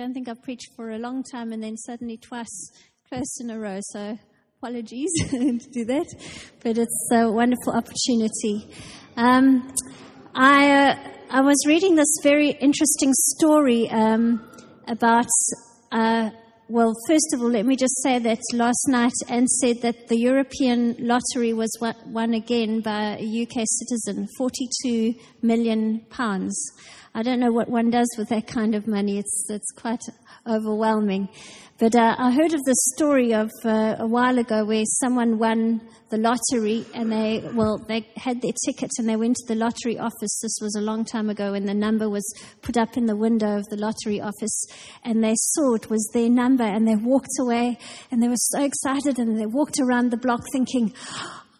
don't think I've preached for a long time, and then suddenly twice close in a row. So apologies to do that, but it's a wonderful opportunity. Um, I uh, I was reading this very interesting story um, about. Uh, well, first of all, let me just say that last night Anne said that the European lottery was won again by a UK citizen, 42 million pounds. I don't know what one does with that kind of money. It's, it's quite overwhelming. But uh, I heard of this story of uh, a while ago where someone won the lottery and they, well, they had their ticket and they went to the lottery office. This was a long time ago when the number was put up in the window of the lottery office and they saw it was their number and they walked away and they were so excited and they walked around the block thinking,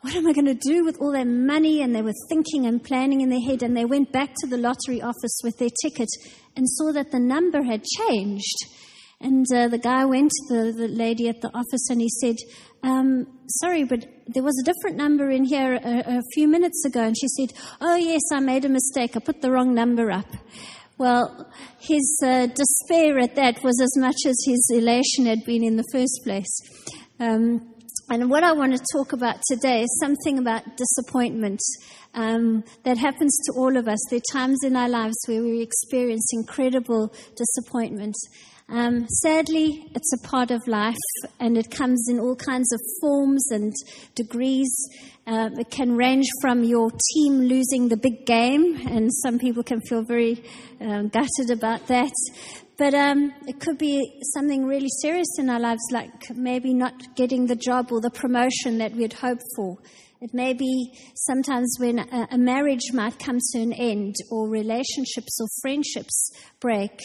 what am I going to do with all that money? And they were thinking and planning in their head. And they went back to the lottery office with their ticket and saw that the number had changed. And uh, the guy went to the, the, lady at the office and he said, um, Sorry, but there was a different number in here a, a few minutes ago. And she said, Oh, yes, I made a mistake. I put the wrong number up. Well, his uh, despair at that was as much as his elation had been in the first place. Um, and what I want to talk about today is something about disappointment um, that happens to all of us. There are times in our lives where we experience incredible disappointment. Um, sadly, it's a part of life and it comes in all kinds of forms and degrees. Uh, it can range from your team losing the big game, and some people can feel very um, gutted about that, but um, it could be something really serious in our lives, like maybe not getting the job or the promotion that we'd hoped for. It may be sometimes when a, a marriage might come to an end, or relationships or friendships break.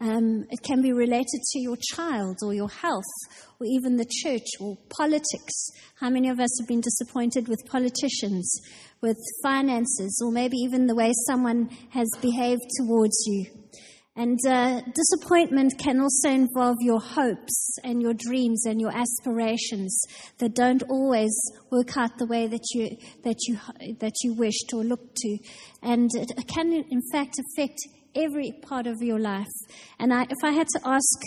Um, it can be related to your child or your health or even the church or politics. How many of us have been disappointed with politicians, with finances, or maybe even the way someone has behaved towards you? And uh, disappointment can also involve your hopes and your dreams and your aspirations that don't always work out the way that you that you that you wished or looked to, and it can in fact affect every part of your life. And I, if I had to ask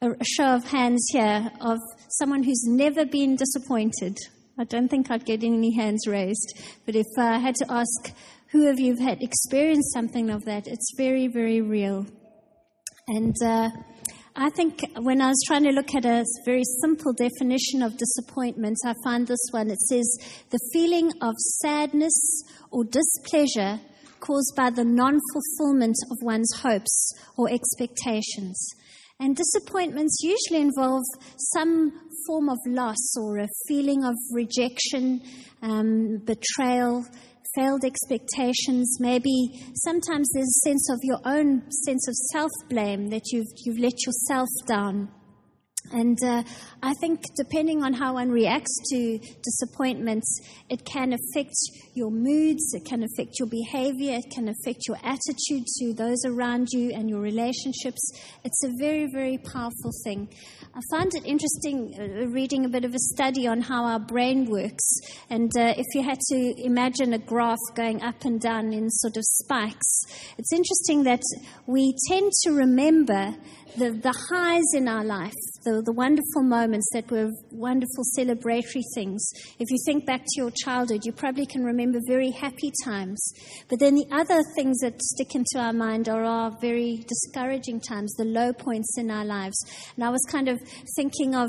a, show of hands here of someone who's never been disappointed, I don't think I'd get any hands raised. But if I had to ask who of you have had experienced something of that, it's very very real. And uh, I think when I was trying to look at a very simple definition of disappointment, I find this one. It says, the feeling of sadness or displeasure caused by the non fulfillment of one's hopes or expectations. And disappointments usually involve some form of loss or a feeling of rejection, um, betrayal, failed expectations. Maybe sometimes there's a sense of your own sense of self blame that you've, you've let yourself down. And uh, I think depending on how one reacts to disappointments, it can affect your moods, it can affect your behavior, it can affect your attitude to those around you and your relationships. It's a very, very powerful thing. I found it interesting uh, reading a bit of a study on how our brain works. And uh, if you had to imagine a graph going up and down in sort of spikes, it's interesting that we tend to remember the, the highs in our life, the, the wonderful moments that were wonderful celebratory things. If you think back to your childhood, you probably can remember very happy times. But then the other things that stick into our mind are our very discouraging times, the low points in our lives. And I was kind of thinking of,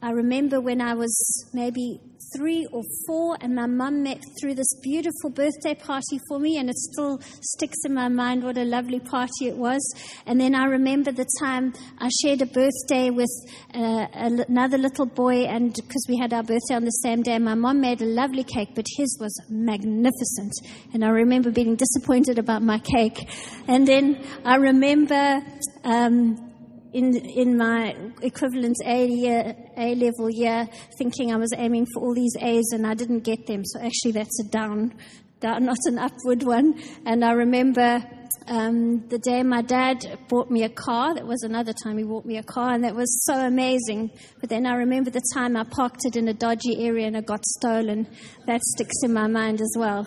I remember when I was maybe three or four, and my mum threw this beautiful birthday party for me, and it still sticks in my mind what a lovely party it was. And then I remember the time I shared a birthday with uh, another little boy, and because we had our birthday on the same day, my mum made a lovely cake, but his was magnificent. And I remember being disappointed about my cake. And then I remember. Um, in, in my equivalent A, year, A level year, thinking I was aiming for all these A's and I didn't get them. So actually, that's a down, down not an upward one. And I remember um, the day my dad bought me a car. That was another time he bought me a car, and that was so amazing. But then I remember the time I parked it in a dodgy area and it got stolen. That sticks in my mind as well.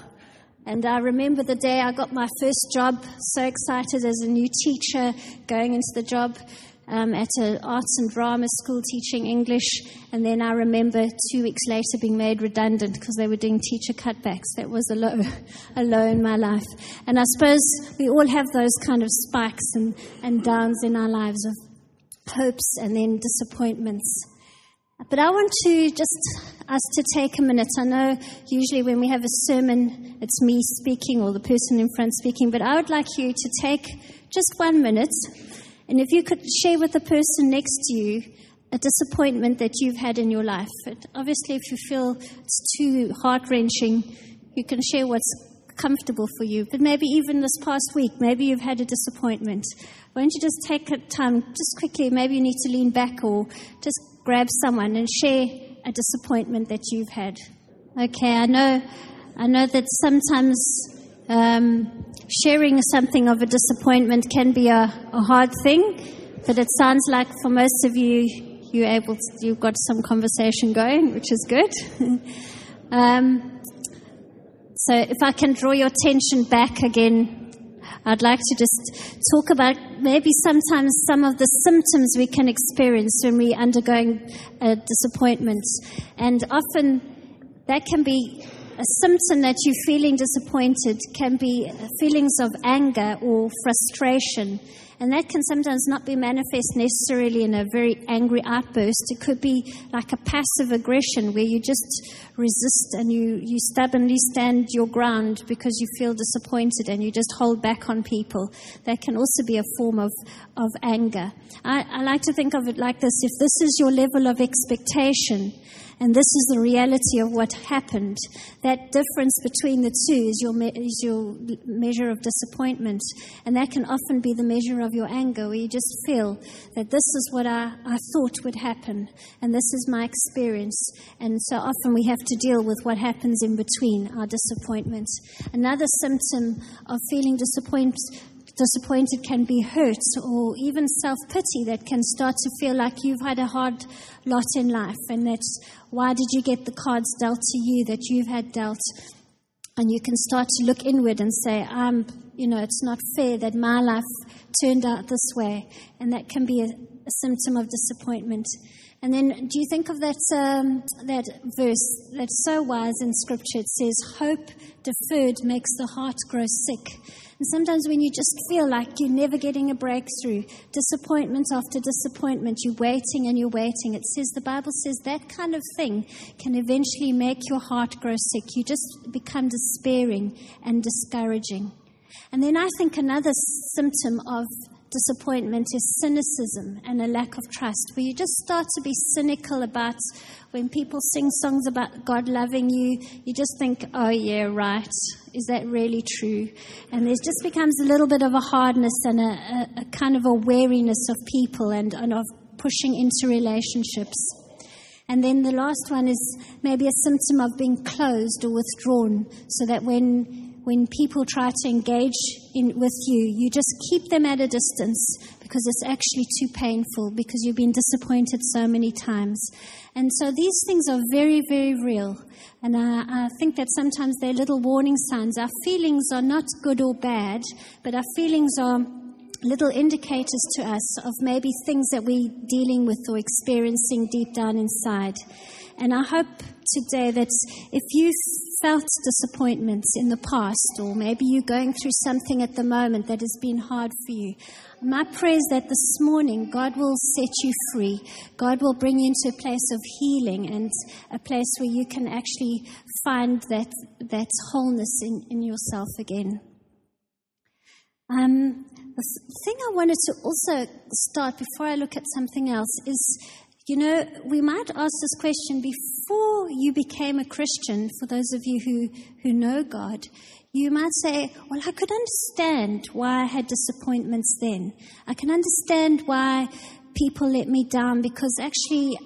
And I remember the day I got my first job, so excited as a new teacher going into the job. Um, at an arts and drama school teaching English, and then I remember two weeks later being made redundant because they were doing teacher cutbacks. That was a low, a low in my life. And I suppose we all have those kind of spikes and, and downs in our lives of hopes and then disappointments. But I want to just us to take a minute. I know usually when we have a sermon, it's me speaking or the person in front speaking, but I would like you to take just one minute and if you could share with the person next to you a disappointment that you've had in your life. But obviously, if you feel it's too heart wrenching, you can share what's comfortable for you. But maybe even this past week, maybe you've had a disappointment. Why don't you just take a time, just quickly, maybe you need to lean back or just grab someone and share a disappointment that you've had. Okay, I know, I know that sometimes um, sharing something of a disappointment can be a, a, hard thing, but it sounds like for most of you, you're able to, you've got some conversation going, which is good. um, so if I can draw your attention back again I'd like to just talk about maybe sometimes some of the symptoms we can experience when we're undergoing a disappointment. And often that can be a symptom that you're feeling disappointed, can be feelings of anger or frustration. And that can sometimes not be manifest necessarily in a very angry outburst. It could be like a passive aggression where you just resist and you, you stubbornly stand your ground because you feel disappointed and you just hold back on people. That can also be a form of, of anger. I, I like to think of it like this if this is your level of expectation, and this is the reality of what happened. That difference between the two is your, me- is your measure of disappointment. And that can often be the measure of your anger, where you just feel that this is what I, I thought would happen, and this is my experience. And so often we have to deal with what happens in between our disappointment. Another symptom of feeling disappointed disappointed can be hurt or even self pity that can start to feel like you've had a hard lot in life and that's why did you get the cards dealt to you that you've had dealt? And you can start to look inward and say, I'm, you know, it's not fair that my life turned out this way. And that can be a, a symptom of disappointment. And then, do you think of that, um, that verse that's so wise in Scripture? It says, Hope deferred makes the heart grow sick. And sometimes when you just feel like you're never getting a breakthrough, disappointment after disappointment, you're waiting and you're waiting. It says, the Bible says that kind of thing can eventually make your heart grow sick. You just become despairing and discouraging. And then I think another symptom of disappointment is cynicism and a lack of trust, where you just start to be cynical about when people sing songs about God loving you, you just think, oh, yeah, right. Is that really true? And there just becomes a little bit of a hardness and a, a, a kind of a wariness of people and, and of pushing into relationships. And then the last one is maybe a symptom of being closed or withdrawn, so that when when people try to engage in, with you, you just keep them at a distance because it's actually too painful because you've been disappointed so many times. And so these things are very, very real. And I, I think that sometimes they're little warning signs. Our feelings are not good or bad, but our feelings are little indicators to us of maybe things that we're dealing with or experiencing deep down inside. And I hope today that if you felt disappointments in the past, or maybe you're going through something at the moment that has been hard for you, my prayer is that this morning God will set you free. God will bring you into a place of healing and a place where you can actually find that, that wholeness in, in yourself again. Um, the thing I wanted to also start before I look at something else is you know, we might ask this question before you became a Christian, for those of you who, who know God, you might say, Well, I could understand why I had disappointments then. I can understand why people let me down because actually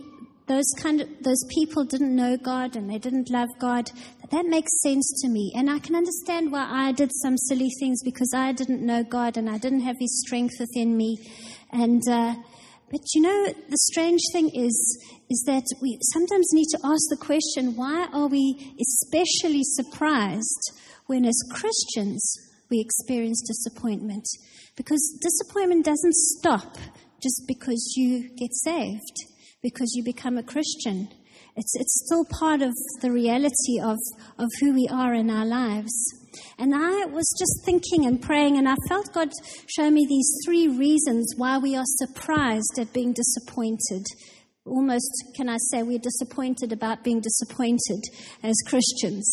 those kind of those people didn't know God and they didn't love God. That makes sense to me, and I can understand why I did some silly things because I didn't know God and I didn't have His strength within me, and uh, but you know, the strange thing is, is that we sometimes need to ask the question why are we especially surprised when, as Christians, we experience disappointment? Because disappointment doesn't stop just because you get saved, because you become a Christian. It's, it's still part of the reality of, of who we are in our lives. And I was just thinking and praying, and I felt God show me these three reasons why we are surprised at being disappointed. Almost, can I say, we're disappointed about being disappointed as Christians.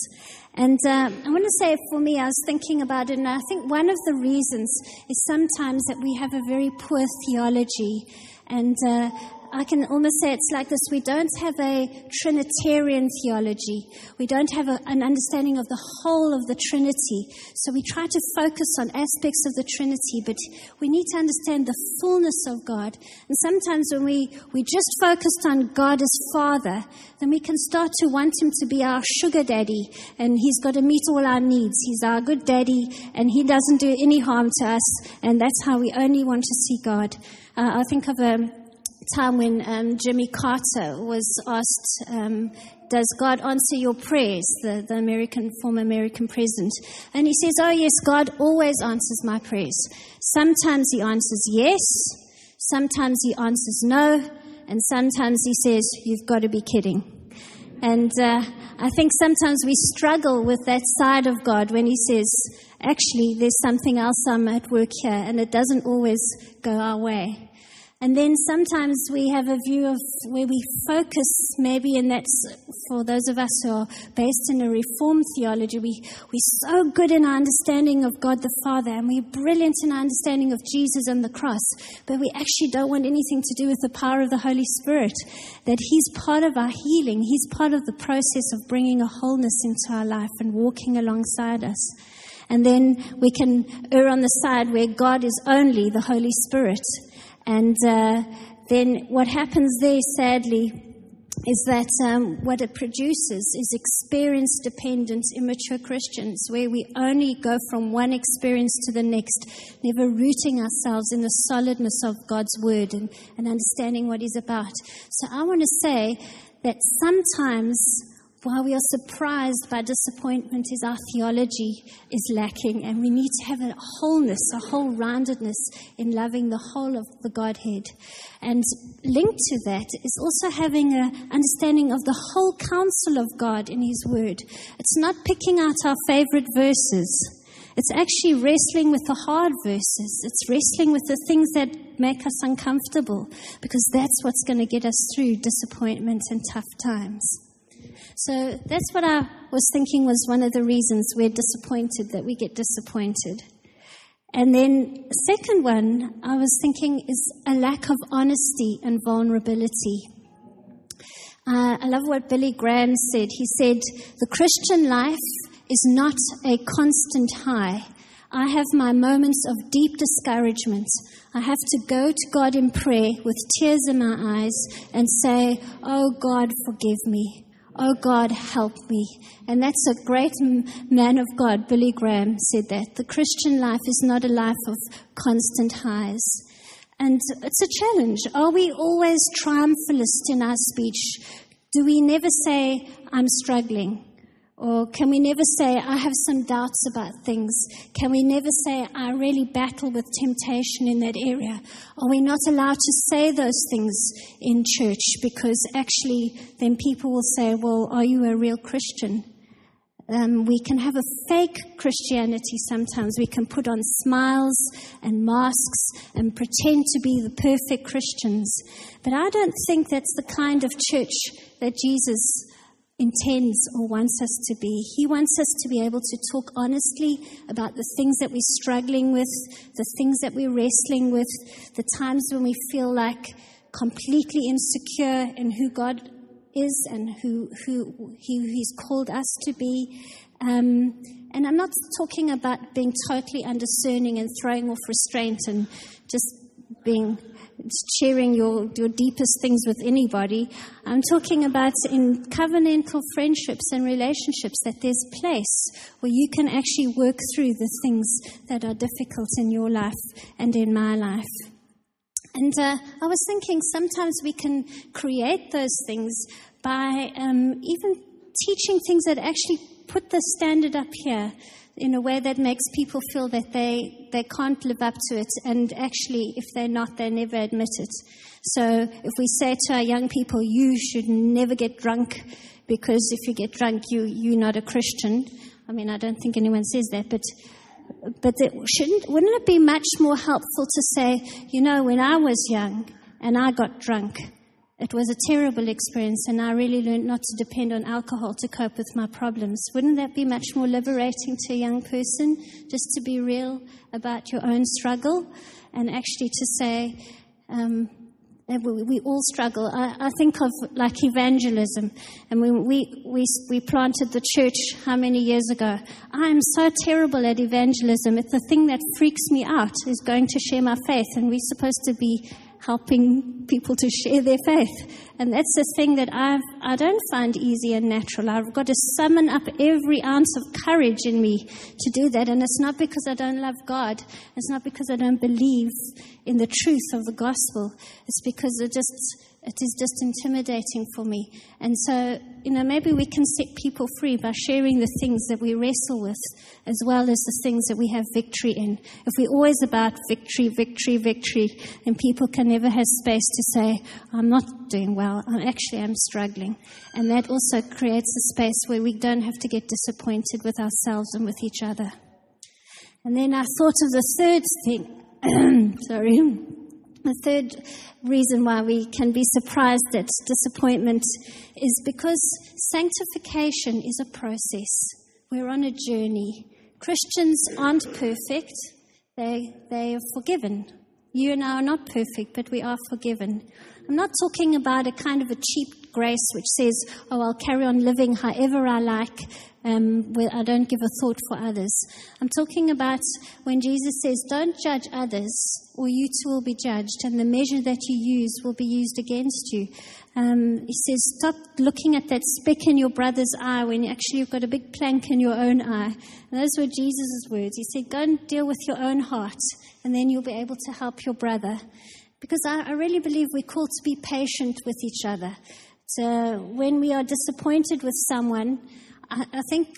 And uh, I want to say for me, I was thinking about it, and I think one of the reasons is sometimes that we have a very poor theology. And uh, I can almost say it's like this. We don't have a Trinitarian theology. We don't have a, an understanding of the whole of the Trinity. So we try to focus on aspects of the Trinity, but we need to understand the fullness of God. And sometimes when we, we just focused on God as Father, then we can start to want Him to be our sugar daddy, and He's got to meet all our needs. He's our good daddy, and He doesn't do any harm to us, and that's how we only want to see God. Uh, I think of a um, time when um, Jimmy Carter was asked, um, Does God answer your prayers? The, the American, former American president. And he says, Oh, yes, God always answers my prayers. Sometimes he answers yes, sometimes he answers no, and sometimes he says, You've got to be kidding. And uh, I think sometimes we struggle with that side of God when he says, Actually, there's something else I'm at work here, and it doesn't always go our way. And then sometimes we have a view of where we focus, maybe, and that's for those of us who are based in a Reformed theology, we, we're so good in our understanding of God the Father, and we're brilliant in our understanding of Jesus and the cross, but we actually don't want anything to do with the power of the Holy Spirit. That He's part of our healing, He's part of the process of bringing a wholeness into our life and walking alongside us. And then we can err on the side where God is only the Holy Spirit and uh, then what happens there, sadly, is that um, what it produces is experience dependent, immature Christians, where we only go from one experience to the next, never rooting ourselves in the solidness of God's word and, and understanding what He's about. So I want to say that sometimes why we are surprised by disappointment is our theology is lacking, and we need to have a wholeness, a whole roundedness in loving the whole of the Godhead. And linked to that is also having an understanding of the whole counsel of God in His Word. It's not picking out our favorite verses. It's actually wrestling with the hard verses. It's wrestling with the things that make us uncomfortable because that's what's going to get us through disappointment and tough times. So that's what I was thinking was one of the reasons we're disappointed, that we get disappointed. And then, second one, I was thinking is a lack of honesty and vulnerability. Uh, I love what Billy Graham said. He said, The Christian life is not a constant high. I have my moments of deep discouragement. I have to go to God in prayer with tears in my eyes and say, Oh God, forgive me. Oh God, help me. And that's a great man of God, Billy Graham, said that. The Christian life is not a life of constant highs. And it's a challenge. Are we always triumphalist in our speech? Do we never say, I'm struggling? Or can we never say, I have some doubts about things? Can we never say, I really battle with temptation in that area? Are we not allowed to say those things in church? Because actually, then people will say, Well, are you a real Christian? Um, we can have a fake Christianity sometimes. We can put on smiles and masks and pretend to be the perfect Christians. But I don't think that's the kind of church that Jesus intends or wants us to be. He wants us to be able to talk honestly about the things that we're struggling with, the things that we're wrestling with, the times when we feel like completely insecure in who God is and who, who he, He's called us to be. Um, and I'm not talking about being totally undiscerning and throwing off restraint and just being sharing your, your deepest things with anybody. I'm talking about in covenantal friendships and relationships that there's place where you can actually work through the things that are difficult in your life and in my life. And uh, I was thinking sometimes we can create those things by um, even teaching things that actually put the standard up here in a way that makes people feel that they, they can't live up to it. And actually, if they're not, they never admit it. So if we say to our young people, you should never get drunk because if you get drunk, you, you're not a Christian. I mean, I don't think anyone says that, but but it shouldn't, wouldn't it be much more helpful to say, you know, when I was young and I got drunk, it was a terrible experience and I really learned not to depend on alcohol to cope with my problems. Wouldn't that be much more liberating to a young person just to be real about your own struggle and actually to say, um, we, all struggle. I, think of like evangelism. And when we, we, we planted the church how many years ago? I am so terrible at evangelism. It's the thing that freaks me out is going to share my faith. And we're supposed to be helping people to share their faith. And that's the thing that I've, I don't find easy and natural. I've got to summon up every ounce of courage in me to do that. And it's not because I don't love God. It's not because I don't believe in the truth of the gospel. It's because it just, it is just intimidating for me. And so, you know, maybe we can set people free by sharing the things that we wrestle with as well as the things that we have victory in. If we're always about victory, victory, victory, then people can never have space to say, I'm not doing well. I'm actually, I'm struggling. And that also creates a space where we don't have to get disappointed with ourselves and with each other. And then I thought of the third thing. Sorry. The third reason why we can be surprised at disappointment is because sanctification is a process. We're on a journey. Christians aren't perfect, they, they are forgiven. You and I are not perfect, but we are forgiven. I'm not talking about a kind of a cheap grace which says, oh, I'll carry on living however I like um, where I don't give a thought for others. I'm talking about when Jesus says, Don't judge others, or you too will be judged, and the measure that you use will be used against you. Um, he says, Stop looking at that speck in your brother's eye when actually you've got a big plank in your own eye. And those were Jesus' words. He said, Go and deal with your own heart, and then you'll be able to help your brother. Because I, I really believe we're called to be patient with each other. So uh, when we are disappointed with someone, I, I think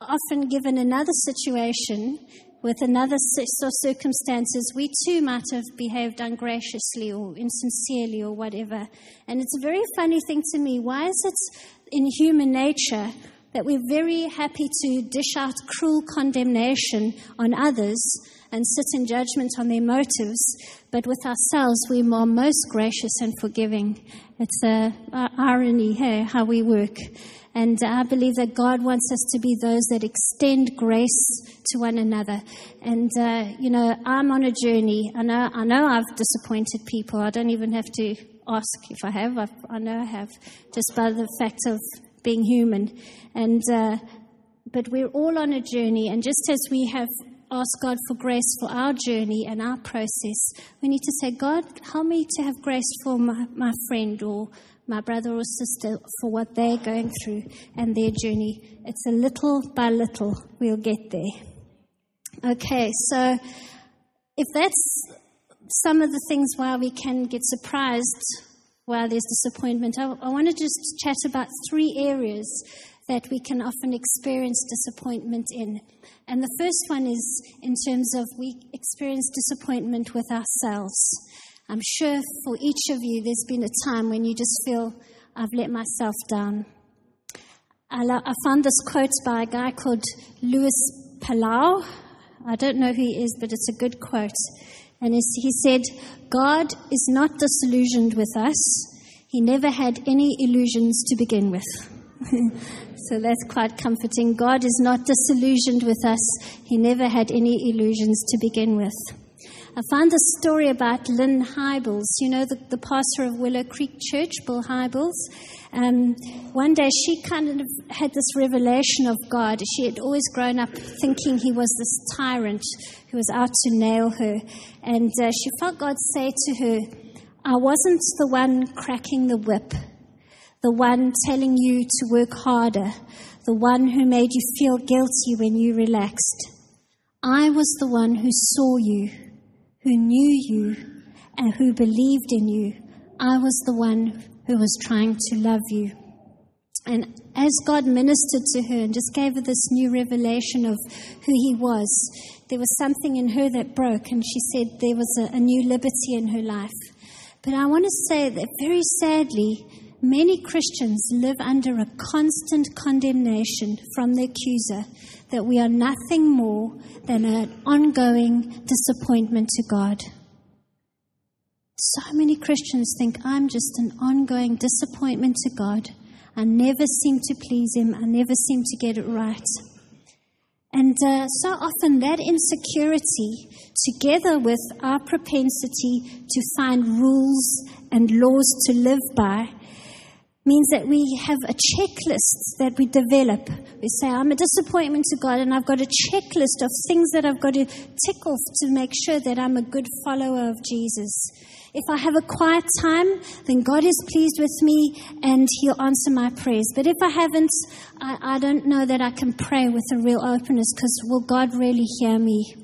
often given another situation with another circumstances, we too might have behaved ungraciously or insincerely or whatever. And it's a very funny thing to me. Why is it in human nature that we're very happy to dish out cruel condemnation on others and sit in judgment on their motives, but with ourselves we are most gracious and forgiving? It's a, irony here, how we work. And I believe that God wants us to be those that extend grace to one another. And, uh, you know, I'm on a journey. I know, I know I've disappointed people. I don't even have to ask if I have. I've, i know I have, just by the fact of being human. And, uh, but we're all on a journey. And just as we have asked God for grace for our journey and our process, we need to say, God, help me to have grace for my, my friend or my brother or sister for what they're going through and their journey. It's a little by little we'll get there. Okay, so if that's some of the things why we can get surprised while there's disappointment, I, I want to just chat about three areas that we can often experience disappointment in. And the first one is in terms of we experience disappointment with ourselves. I'm sure for each of you, there's been a time when you just feel, I've let myself down. I, lo- I found this quote by a guy called Luis Palau. I don't know who he is, but it's a good quote. And he said, God is not disillusioned with us. He never had any illusions to begin with. so that's quite comforting. God is not disillusioned with us. He never had any illusions to begin with. I found this story about Lynn Hybels, you know, the, the pastor of Willow Creek Church, Bill Hybels. Um, one day she kind of had this revelation of God. She had always grown up thinking he was this tyrant who was out to nail her. And uh, she felt God say to her, I wasn't the one cracking the whip, the one telling you to work harder, the one who made you feel guilty when you relaxed. I was the one who saw you who knew you and who believed in you. I was the one who was trying to love you. And as God ministered to her and just gave her this new revelation of who He was, there was something in her that broke, and she said there was a, a new liberty in her life. But I want to say that very sadly, many Christians live under a constant condemnation from the accuser that we are nothing more than an ongoing disappointment to God. So many Christians think I'm just an ongoing disappointment to God. I never seem to please Him, I never seem to get it right. And uh, so often that insecurity, together with our propensity to find rules and laws to live by, means that we have a checklist that we develop. We say, I'm a disappointment to God, and I've got a checklist of things that I've got to tick off to make sure that I'm a good follower of Jesus. If I have a quiet time, then God is pleased with me and He'll answer my prayers. But if I haven't, I, I don't know that I can pray with a real openness because will God really hear me?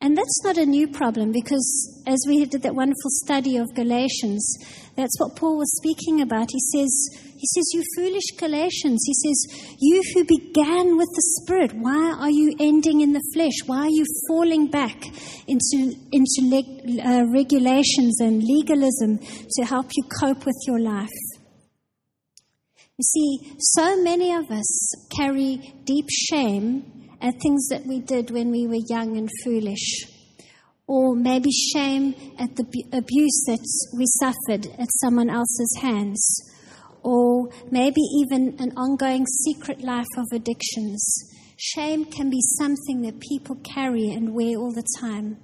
And that's not a new problem because as we did that wonderful study of Galatians, that's what Paul was speaking about. He says, he says, you foolish Galatians. He says, you who began with the Spirit, why are you ending in the flesh? Why are you falling back into, into leg, uh, regulations and legalism to help you cope with your life? You see, so many of us carry deep shame at things that we did when we were young and foolish. Or maybe shame at the abuse that we suffered at someone else's hands. Or maybe even an ongoing secret life of addictions. Shame can be something that people carry and wear all the time.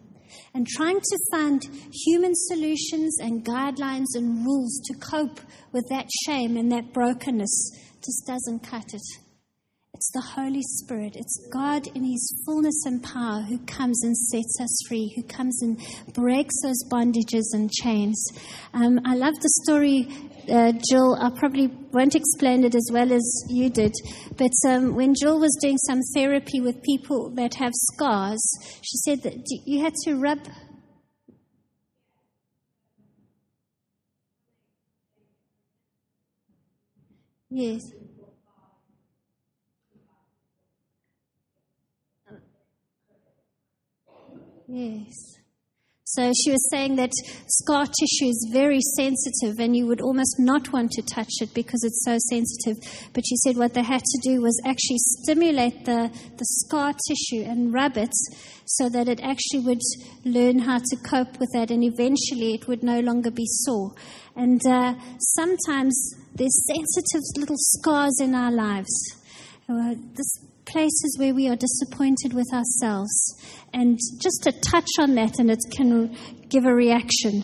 And trying to find human solutions and guidelines and rules to cope with that shame and that brokenness just doesn't cut it. It's the Holy Spirit. It's God in His fullness and power who comes and sets us free, who comes and breaks those bondages and chains. Um, I love the story, uh, Jill. I probably won't explain it as well as you did, but um, when Jill was doing some therapy with people that have scars, she said that you had to rub Yes. Yes. So she was saying that scar tissue is very sensitive and you would almost not want to touch it because it's so sensitive. But she said what they had to do was actually stimulate the, the scar tissue and rub it so that it actually would learn how to cope with that and eventually it would no longer be sore. And uh, sometimes there's sensitive little scars in our lives. Uh, this places where we are disappointed with ourselves. And just a touch on that, and it can give a reaction.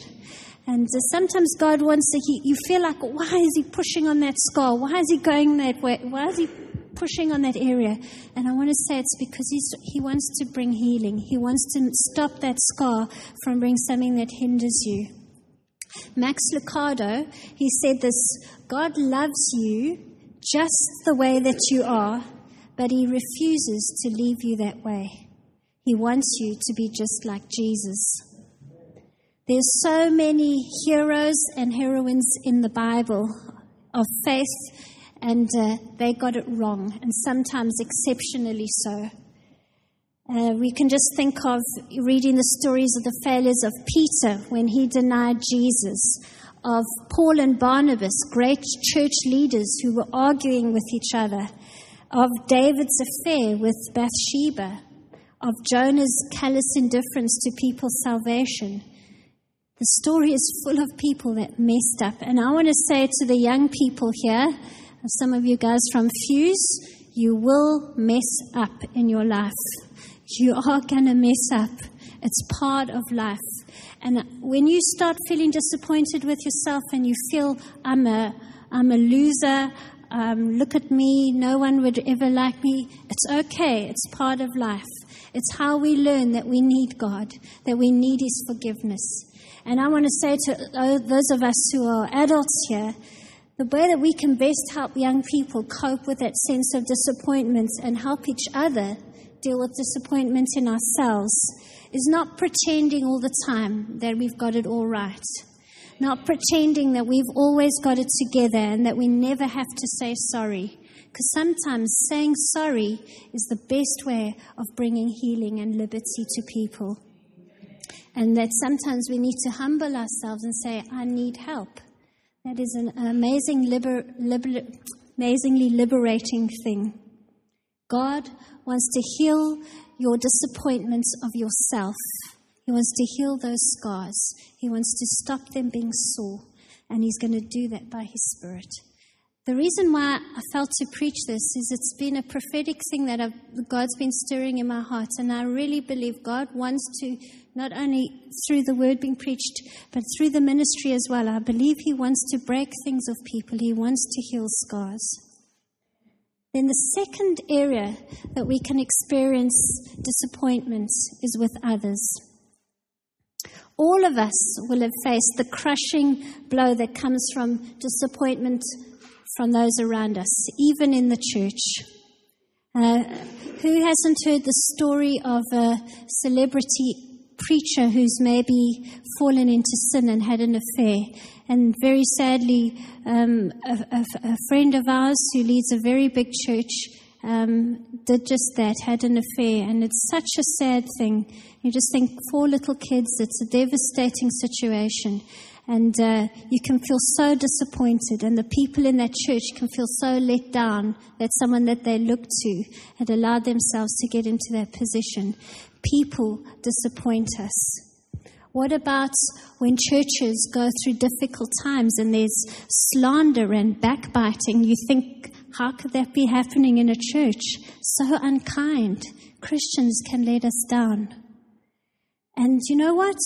And uh, sometimes God wants to, he, you feel like, why is He pushing on that scar? Why is He going that way? Why is He pushing on that area? And I want to say it's because he's, He wants to bring healing. He wants to stop that scar from being something that hinders you. Max Lucado, he said this God loves you just the way that you are but he refuses to leave you that way. He wants you to be just like Jesus. There's so many heroes and heroines in the Bible of faith, and uh, they got it wrong, and sometimes exceptionally so. Uh, we can just think of reading the stories of the failures of Peter when he denied Jesus, of Paul and Barnabas, great church leaders who were arguing with each other of David's affair with Bathsheba, of Jonah's callous indifference to people's salvation. The story is full of people that messed up. And I want to say to the young people here, some of you guys from Fuse, you will mess up in your life. You are going to mess up. It's part of life. And when you start feeling disappointed with yourself and you feel, I'm a, I'm a loser, um, look at me, no one would ever like me. It's okay, it's part of life. It's how we learn that we need God, that we need His forgiveness. And I want to say to those of us who are adults here, the way that we can best help young people cope with that sense of disappointment and help each other deal with disappointment in ourselves is not pretending all the time that we've got it all right not pretending that we've always got it together and that we never have to say sorry. Because sometimes saying sorry is the best way of bringing healing and liberty to people. And that sometimes we need to humble ourselves and say, I need help. That is an amazing liber, liber, amazingly liberating thing. God wants to heal your disappointments of yourself. He wants to heal those scars. He wants to stop them being sore. And He's going to do that by His Spirit. The reason why I felt to preach this is it's been a prophetic thing that I've, God's been stirring in my heart. And I really believe God wants to, not only through the word being preached, but through the ministry as well. I believe He wants to break things of people, He wants to heal scars. Then the second area that we can experience disappointment is with others. All of us will have faced the crushing blow that comes from disappointment from those around us, even in the church. Uh, who hasn't heard the story of a celebrity preacher who's maybe fallen into sin and had an affair? And very sadly, um, a, a, a, friend of ours who leads a very big church um, did just that, had an affair. And it's such a sad thing. You just think, four little kids, it's a devastating situation. And uh, you can feel so disappointed, and the people in that church can feel so let down that someone that they looked to had allowed themselves to get into that position. People disappoint us. What about when churches go through difficult times and there's slander and backbiting? You think, how could that be happening in a church? So unkind. Christians can let us down. And you know what?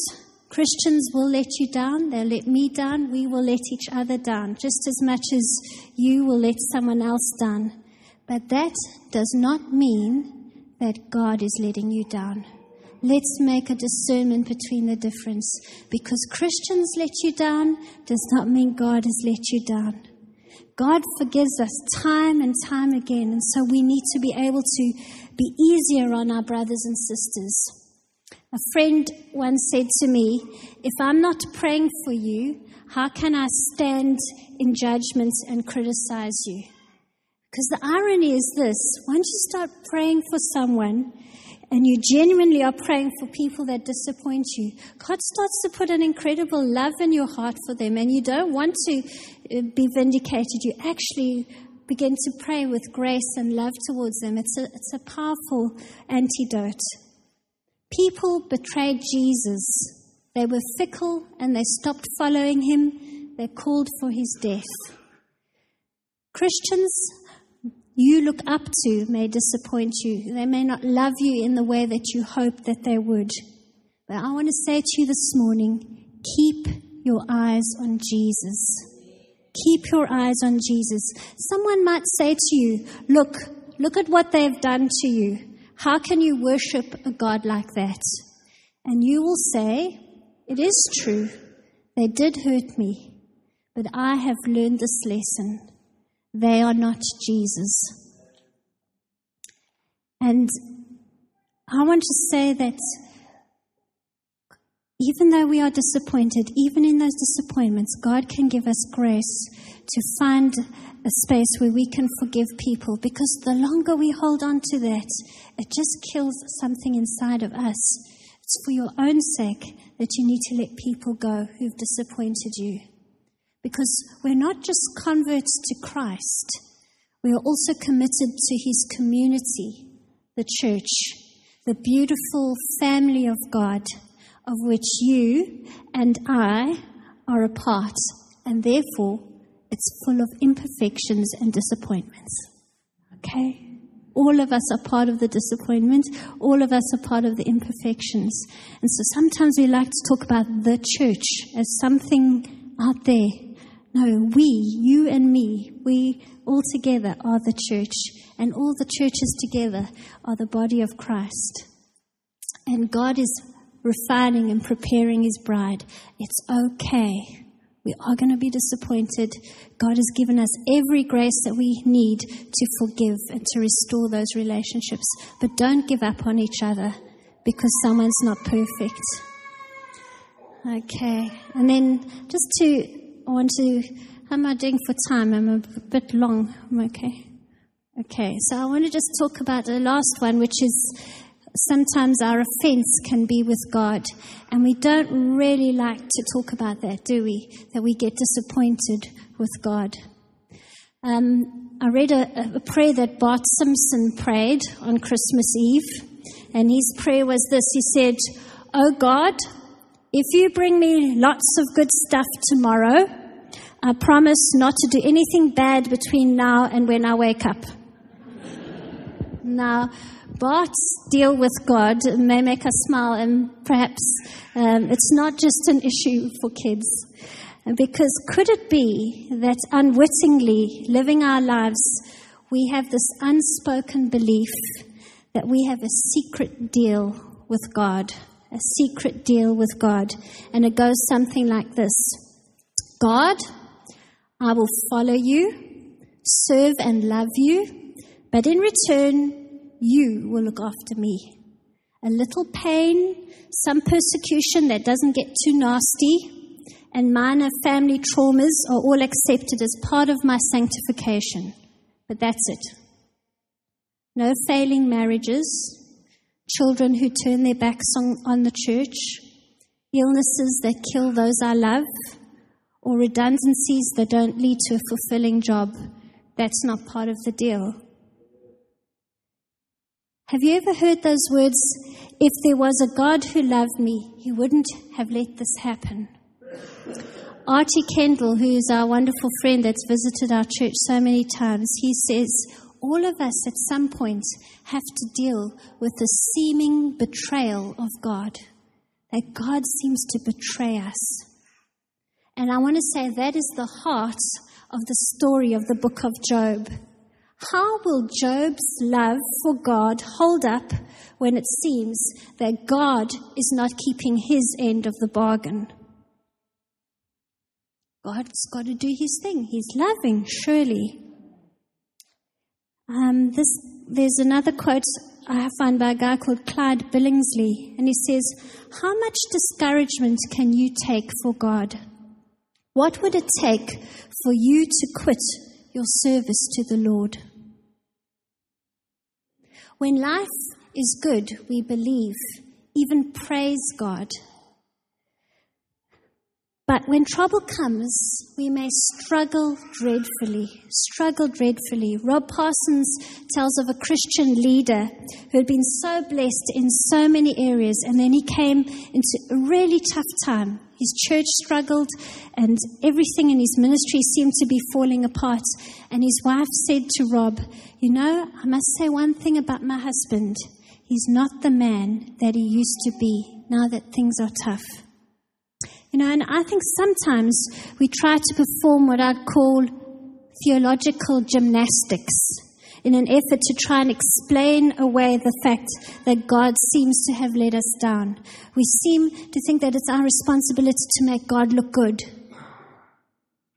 Christians will let you down, they'll let me down, we will let each other down, just as much as you will let someone else down. But that does not mean that God is letting you down. Let's make a discernment between the difference. Because Christians let you down does not mean God has let you down. God forgives us time and time again, and so we need to be able to be easier on our brothers and sisters. A friend once said to me, If I'm not praying for you, how can I stand in judgment and criticize you? Because the irony is this once you start praying for someone and you genuinely are praying for people that disappoint you, God starts to put an incredible love in your heart for them, and you don't want to be vindicated. You actually begin to pray with grace and love towards them. It's a, it's a powerful antidote. People betrayed Jesus. They were fickle and they stopped following him. They called for his death. Christians you look up to may disappoint you. They may not love you in the way that you hope that they would. But I want to say to you this morning keep your eyes on Jesus. Keep your eyes on Jesus. Someone might say to you, Look, look at what they've done to you. How can you worship a God like that? And you will say, It is true. They did hurt me, but I have learned this lesson. They are not Jesus. And I want to say that even though we are disappointed, even in those disappointments, God can give us grace to find a space where we can forgive people because the longer we hold on to that, it just kills something inside of us. It's for your own sake that you need to let people go who've disappointed you. Because we're not just converts to Christ, we are also committed to his community, the church, the beautiful family of God, of which you and I are a part, and therefore it's full of imperfections and disappointments. Okay? All of us are part of the disappointment. All of us are part of the imperfections. And so sometimes we like to talk about the church as something out there. No, we, you and me, we all together are the church. And all the churches together are the body of Christ. And God is refining and preparing his bride. It's okay we are going to be disappointed. God has given us every grace that we need to forgive and to restore those relationships. But don't give up on each other because someone's not perfect. Okay. And then just to, I want to, how am I doing for time? I'm a bit long. I'm okay. Okay. So I want to just talk about the last one, which is sometimes our offense can be with God. And we don't really like to talk about that, do we? That we get disappointed with God. Um, I read a, a prayer that Bart Simpson prayed on Christmas Eve. And his prayer was this He said, Oh God, if you bring me lots of good stuff tomorrow, I promise not to do anything bad between now and when I wake up. now, Bart's deal with God may make us smile, and perhaps um, it's not just an issue for kids. Because could it be that unwittingly living our lives, we have this unspoken belief that we have a secret deal with God? a secret deal with God. And it goes something like this God, I will follow you, serve and love you, but in return, you will look after me. A little pain, some persecution that doesn't get too nasty, and minor family traumas are all accepted as part of my sanctification. But that's it. No failing marriages, children who turn their backs on, on the church, illnesses that kill those I love, or redundancies that don't lead to a fulfilling job. That's not part of the deal. Have you ever heard those words? If there was a God who loved me, he wouldn't have let this happen. R.T. Kendall, who is our wonderful friend that's visited our church so many times, he says, all of us at some point have to deal with the seeming betrayal of God. That God seems to betray us. And I want to say that is the heart of the story of the book of Job. How will Job's love for God hold up when it seems that God is not keeping his end of the bargain? God's got to do his thing. He's loving, surely. Um, this, there's another quote I found by a guy called Clyde Billingsley, and he says, How much discouragement can you take for God? What would it take for you to quit your service to the Lord? When life is good, we believe, even praise God. But when trouble comes, we may struggle dreadfully, struggle dreadfully. Rob Parsons tells of a Christian leader who had been so blessed in so many areas, and then he came into a really tough time. His church struggled, and everything in his ministry seemed to be falling apart. And his wife said to Rob, You know, I must say one thing about my husband. He's not the man that he used to be now that things are tough. You know, and I think sometimes we try to perform what I'd call theological gymnastics in an effort to try and explain away the fact that God seems to have let us down. We seem to think that it's our responsibility to make God look good.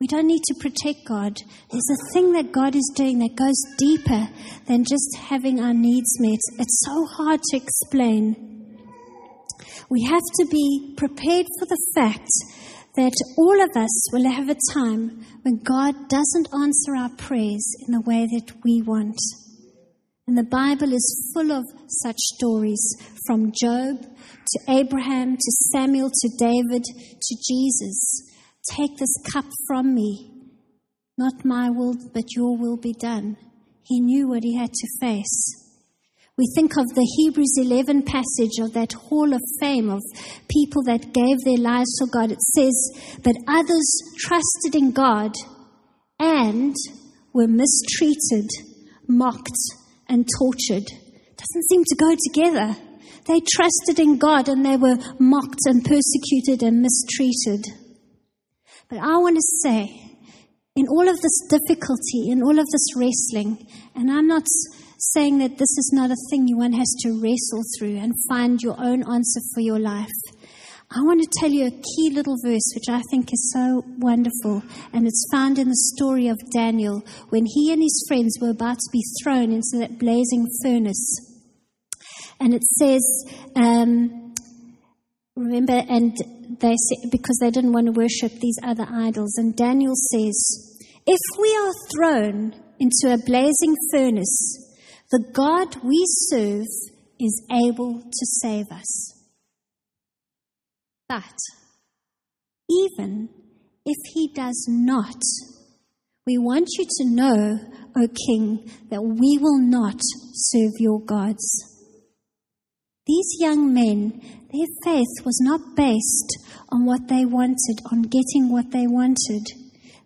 We don't need to protect God. There's a thing that God is doing that goes deeper than just having our needs met. It's so hard to explain. We have to be prepared for the fact that all of us will have a time when God doesn't answer our prayers in the way that we want. And the Bible is full of such stories from Job to Abraham to Samuel to David to Jesus. Take this cup from me. Not my will, but your will be done. He knew what he had to face. We think of the Hebrews 11 passage of that hall of fame of people that gave their lives for God. It says, But others trusted in God and were mistreated, mocked, and tortured. Doesn't seem to go together. They trusted in God and they were mocked and persecuted and mistreated. But I want to say, in all of this difficulty, in all of this wrestling, and I'm not saying that this is not a thing you one has to wrestle through and find your own answer for your life. I want to tell you a key little verse which I think is so wonderful, and it's found in the story of Daniel when he and his friends were about to be thrown into that blazing furnace. And it says, um, Remember, and they said, because they didn't want to worship these other idols. And Daniel says, If we are thrown into a blazing furnace, the God we serve is able to save us. But even if he does not, we want you to know, O King, that we will not serve your gods. These young men, their faith was not based on what they wanted, on getting what they wanted.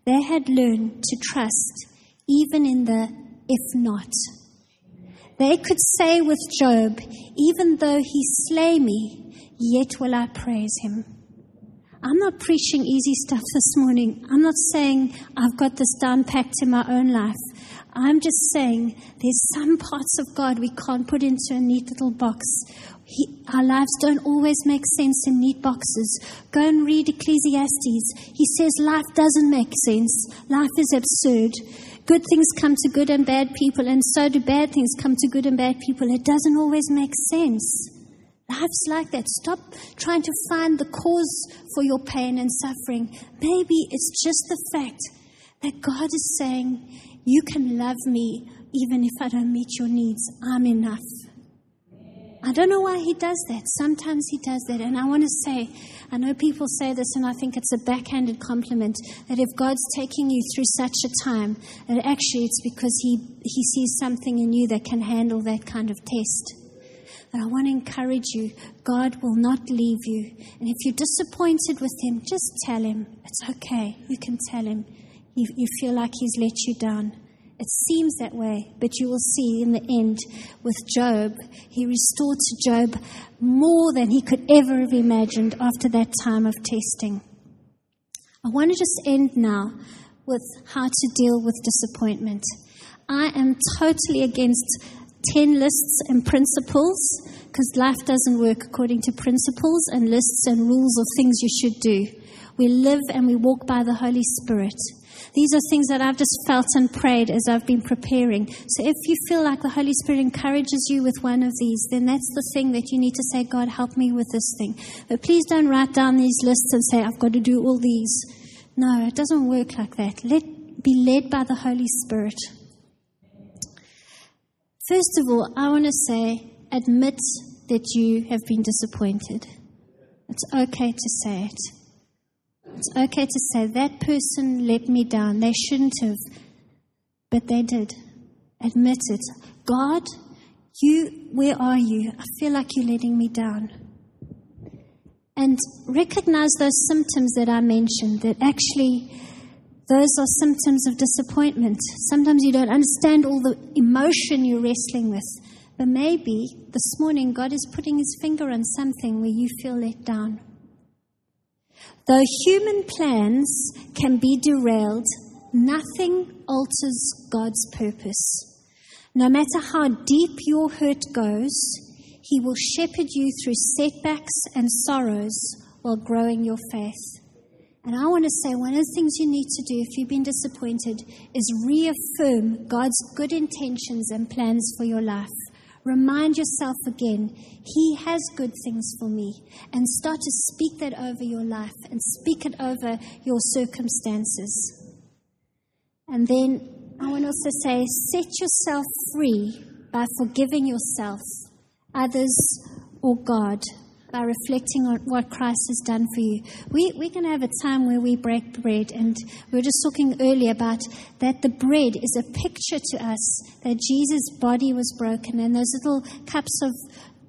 They had learned to trust even in the if not. They could say with Job, Even though he slay me, yet will I praise him. I'm not preaching easy stuff this morning. I'm not saying I've got this down packed in my own life. I'm just saying there's some parts of God we can't put into a neat little box. He, our lives don't always make sense in neat boxes. Go and read Ecclesiastes. He says life doesn't make sense. Life is absurd. Good things come to good and bad people, and so do bad things come to good and bad people. It doesn't always make sense. Life's like that. Stop trying to find the cause for your pain and suffering. Maybe it's just the fact that God is saying, You can love me even if I don't meet your needs. I'm enough. I don't know why He does that. Sometimes He does that. And I want to say, I know people say this, and I think it's a backhanded compliment that if God's taking you through such a time, that actually it's because He, he sees something in you that can handle that kind of test. But I want to encourage you God will not leave you. And if you're disappointed with Him, just tell Him. It's okay. You can tell Him. You, you feel like He's let you down. It seems that way, but you will see in the end with Job, he restored to Job more than he could ever have imagined after that time of testing. I want to just end now with how to deal with disappointment. I am totally against 10 lists and principles because life doesn't work according to principles and lists and rules of things you should do. We live and we walk by the Holy Spirit. These are things that I've just felt and prayed as I've been preparing. So if you feel like the Holy Spirit encourages you with one of these, then that's the thing that you need to say, God, help me with this thing. But please don't write down these lists and say, I've got to do all these. No, it doesn't work like that. Let be led by the Holy Spirit. First of all, I want to say, admit that you have been disappointed. It's okay to say it. It's okay to say, that person let me down. They shouldn't have, but they did. Admit it. God, you, where are you? I feel like you're letting me down. And recognize those symptoms that I mentioned, that actually those are symptoms of disappointment. Sometimes you don't understand all the emotion you're wrestling with. But maybe this morning God is putting his finger on something where you feel let down. Though human plans can be derailed, nothing alters God's purpose. No matter how deep your hurt goes, He will shepherd you through setbacks and sorrows while growing your faith. And I want to say one of the things you need to do if you've been disappointed is reaffirm God's good intentions and plans for your life. Remind yourself again, He has good things for me. And start to speak that over your life and speak it over your circumstances. And then I want to also say, set yourself free by forgiving yourself, others, or God by reflecting on what Christ has done for you. We, we're going to have a time where we break bread, and we were just talking earlier about that the bread is a picture to us that Jesus' body was broken, and those little cups of,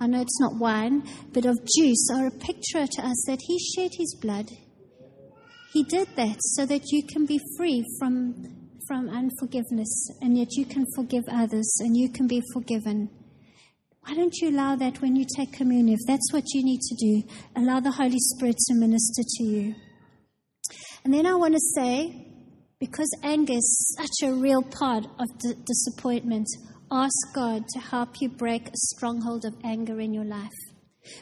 I know it's not wine, but of juice are a picture to us that He shed His blood. He did that so that you can be free from from unforgiveness, and yet you can forgive others, and you can be forgiven. Why don't you allow that when you take communion? If that's what you need to do, allow the Holy Spirit to minister to you. And then I want to say, because anger is such a real part of d- disappointment, ask God to help you break a stronghold of anger in your life.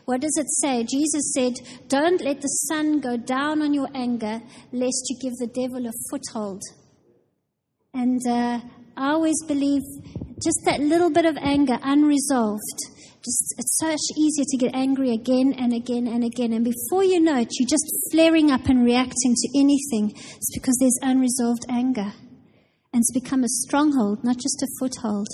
What does it say? Jesus said, Don't let the sun go down on your anger, lest you give the devil a foothold. And uh, I always believe just that little bit of anger unresolved just it's so much easier to get angry again and again and again. And before you know it, you're just flaring up and reacting to anything. It's because there's unresolved anger. And it's become a stronghold, not just a foothold.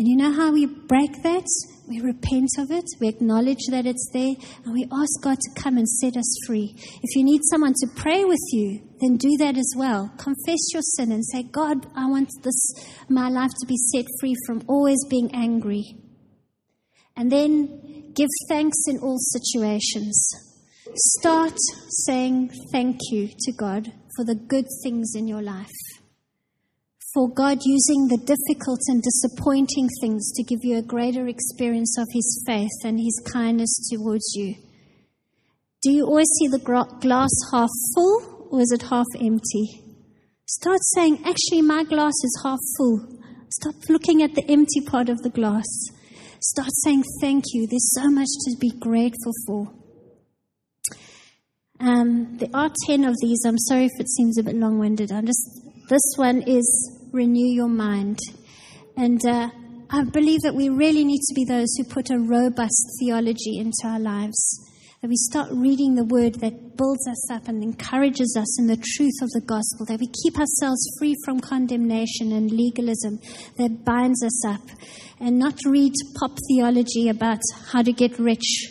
And you know how we break that? We repent of it, we acknowledge that it's there, and we ask God to come and set us free. If you need someone to pray with you, then do that as well. Confess your sin and say, God, I want this my life to be set free from always being angry. And then give thanks in all situations. Start saying thank you to God for the good things in your life for God using the difficult and disappointing things to give you a greater experience of His faith and His kindness towards you. Do you always see the glass half full or is it half empty? Start saying, actually, my glass is half full. Stop looking at the empty part of the glass. Start saying, thank you. There's so much to be grateful for. Um, there are 10 of these. I'm sorry if it seems a bit long winded. I'm just, this one is renew your mind. And uh, I believe that we really need to be those who put a robust theology into our lives. That we start reading the word that builds us up and encourages us in the truth of the gospel. That we keep ourselves free from condemnation and legalism that binds us up. And not read pop theology about how to get rich.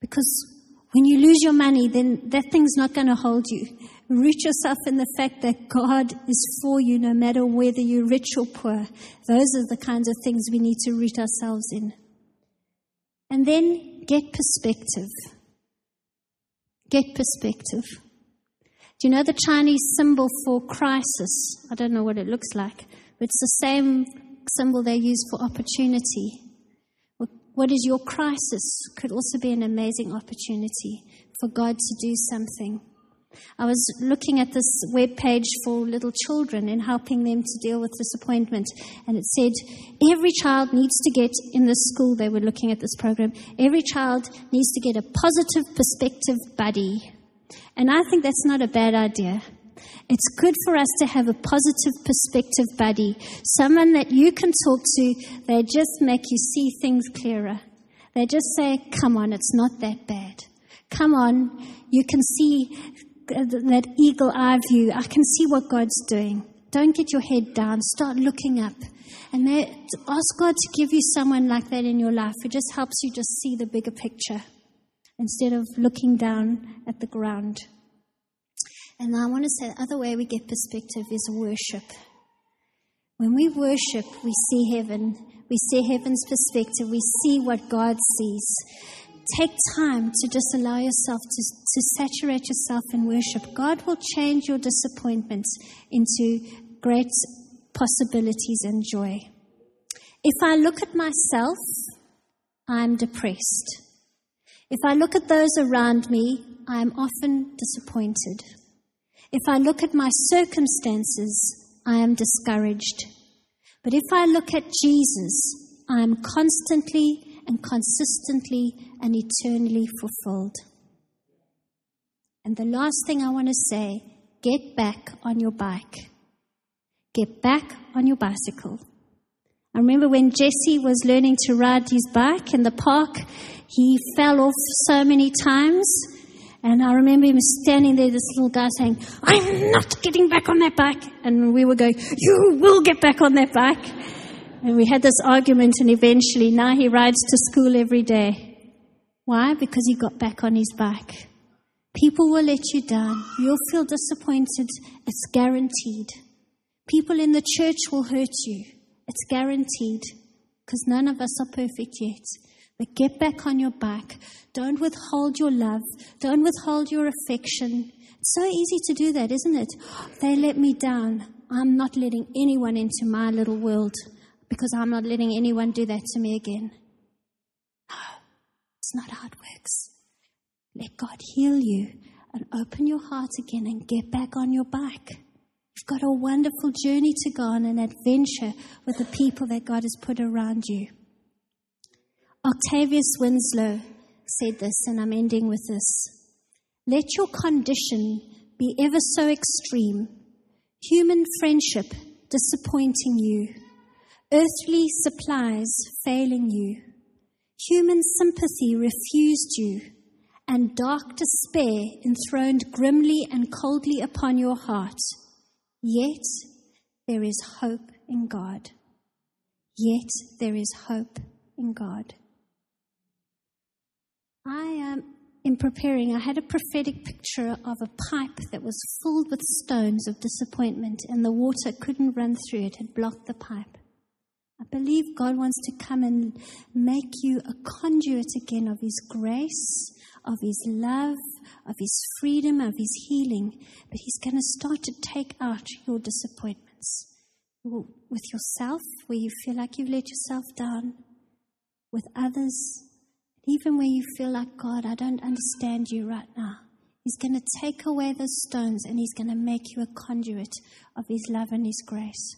Because when you lose your money, then that thing's not going to hold you. Root yourself in the fact that God is for you no matter whether you're rich or poor. Those are the kinds of things we need to root ourselves in. And then get perspective. Get perspective. Do you know the Chinese symbol for crisis? I don't know what it looks like, but it's the same symbol they use for opportunity. What is your crisis could also be an amazing opportunity for God to do something. I was looking at this web page for little children and helping them to deal with disappointment. And it said every child needs to get, in the school they were looking at this program, every child needs to get a positive perspective buddy. And I think that's not a bad idea. It's good for us to have a positive perspective buddy, someone that you can talk to. They just make you see things clearer. They just say, Come on, it's not that bad. Come on, you can see that eagle eye view. I can see what God's doing. Don't get your head down. Start looking up. And ask God to give you someone like that in your life. It just helps you just see the bigger picture instead of looking down at the ground. And I want to say the other way we get perspective is worship. When we worship, we see heaven. We see heaven's perspective. We see what God sees. Take time to just allow yourself to, to saturate yourself in worship. God will change your disappointments into great possibilities and joy. If I look at myself, I'm depressed. If I look at those around me, I am often disappointed. If I look at my circumstances, I am discouraged. But if I look at Jesus, I am constantly and consistently and eternally fulfilled. And the last thing I want to say get back on your bike. Get back on your bicycle. I remember when Jesse was learning to ride his bike in the park, he fell off so many times. And I remember him standing there, this little guy saying, I'm not getting back on that bike. And we were going, You will get back on that bike. And we had this argument, and eventually now he rides to school every day. Why? Because he got back on his bike. People will let you down. You'll feel disappointed. It's guaranteed. People in the church will hurt you. It's guaranteed. Because none of us are perfect yet. But get back on your bike. Don't withhold your love. Don't withhold your affection. It's so easy to do that, isn't it? They let me down. I'm not letting anyone into my little world because I'm not letting anyone do that to me again. No, it's not how it works. Let God heal you and open your heart again and get back on your bike. You've got a wonderful journey to go on, an adventure with the people that God has put around you. Octavius Winslow said this, and I'm ending with this. Let your condition be ever so extreme, human friendship disappointing you earthly supplies failing you, Human sympathy refused you, and dark despair enthroned grimly and coldly upon your heart. Yet there is hope in God. Yet there is hope in God. I, um, in preparing, I had a prophetic picture of a pipe that was filled with stones of disappointment, and the water couldn't run through it, had blocked the pipe. I believe God wants to come and make you a conduit again of His grace, of His love, of His freedom, of His healing. But He's going to start to take out your disappointments with yourself, where you feel like you've let yourself down, with others, even where you feel like, God, I don't understand you right now. He's going to take away those stones and He's going to make you a conduit of His love and His grace.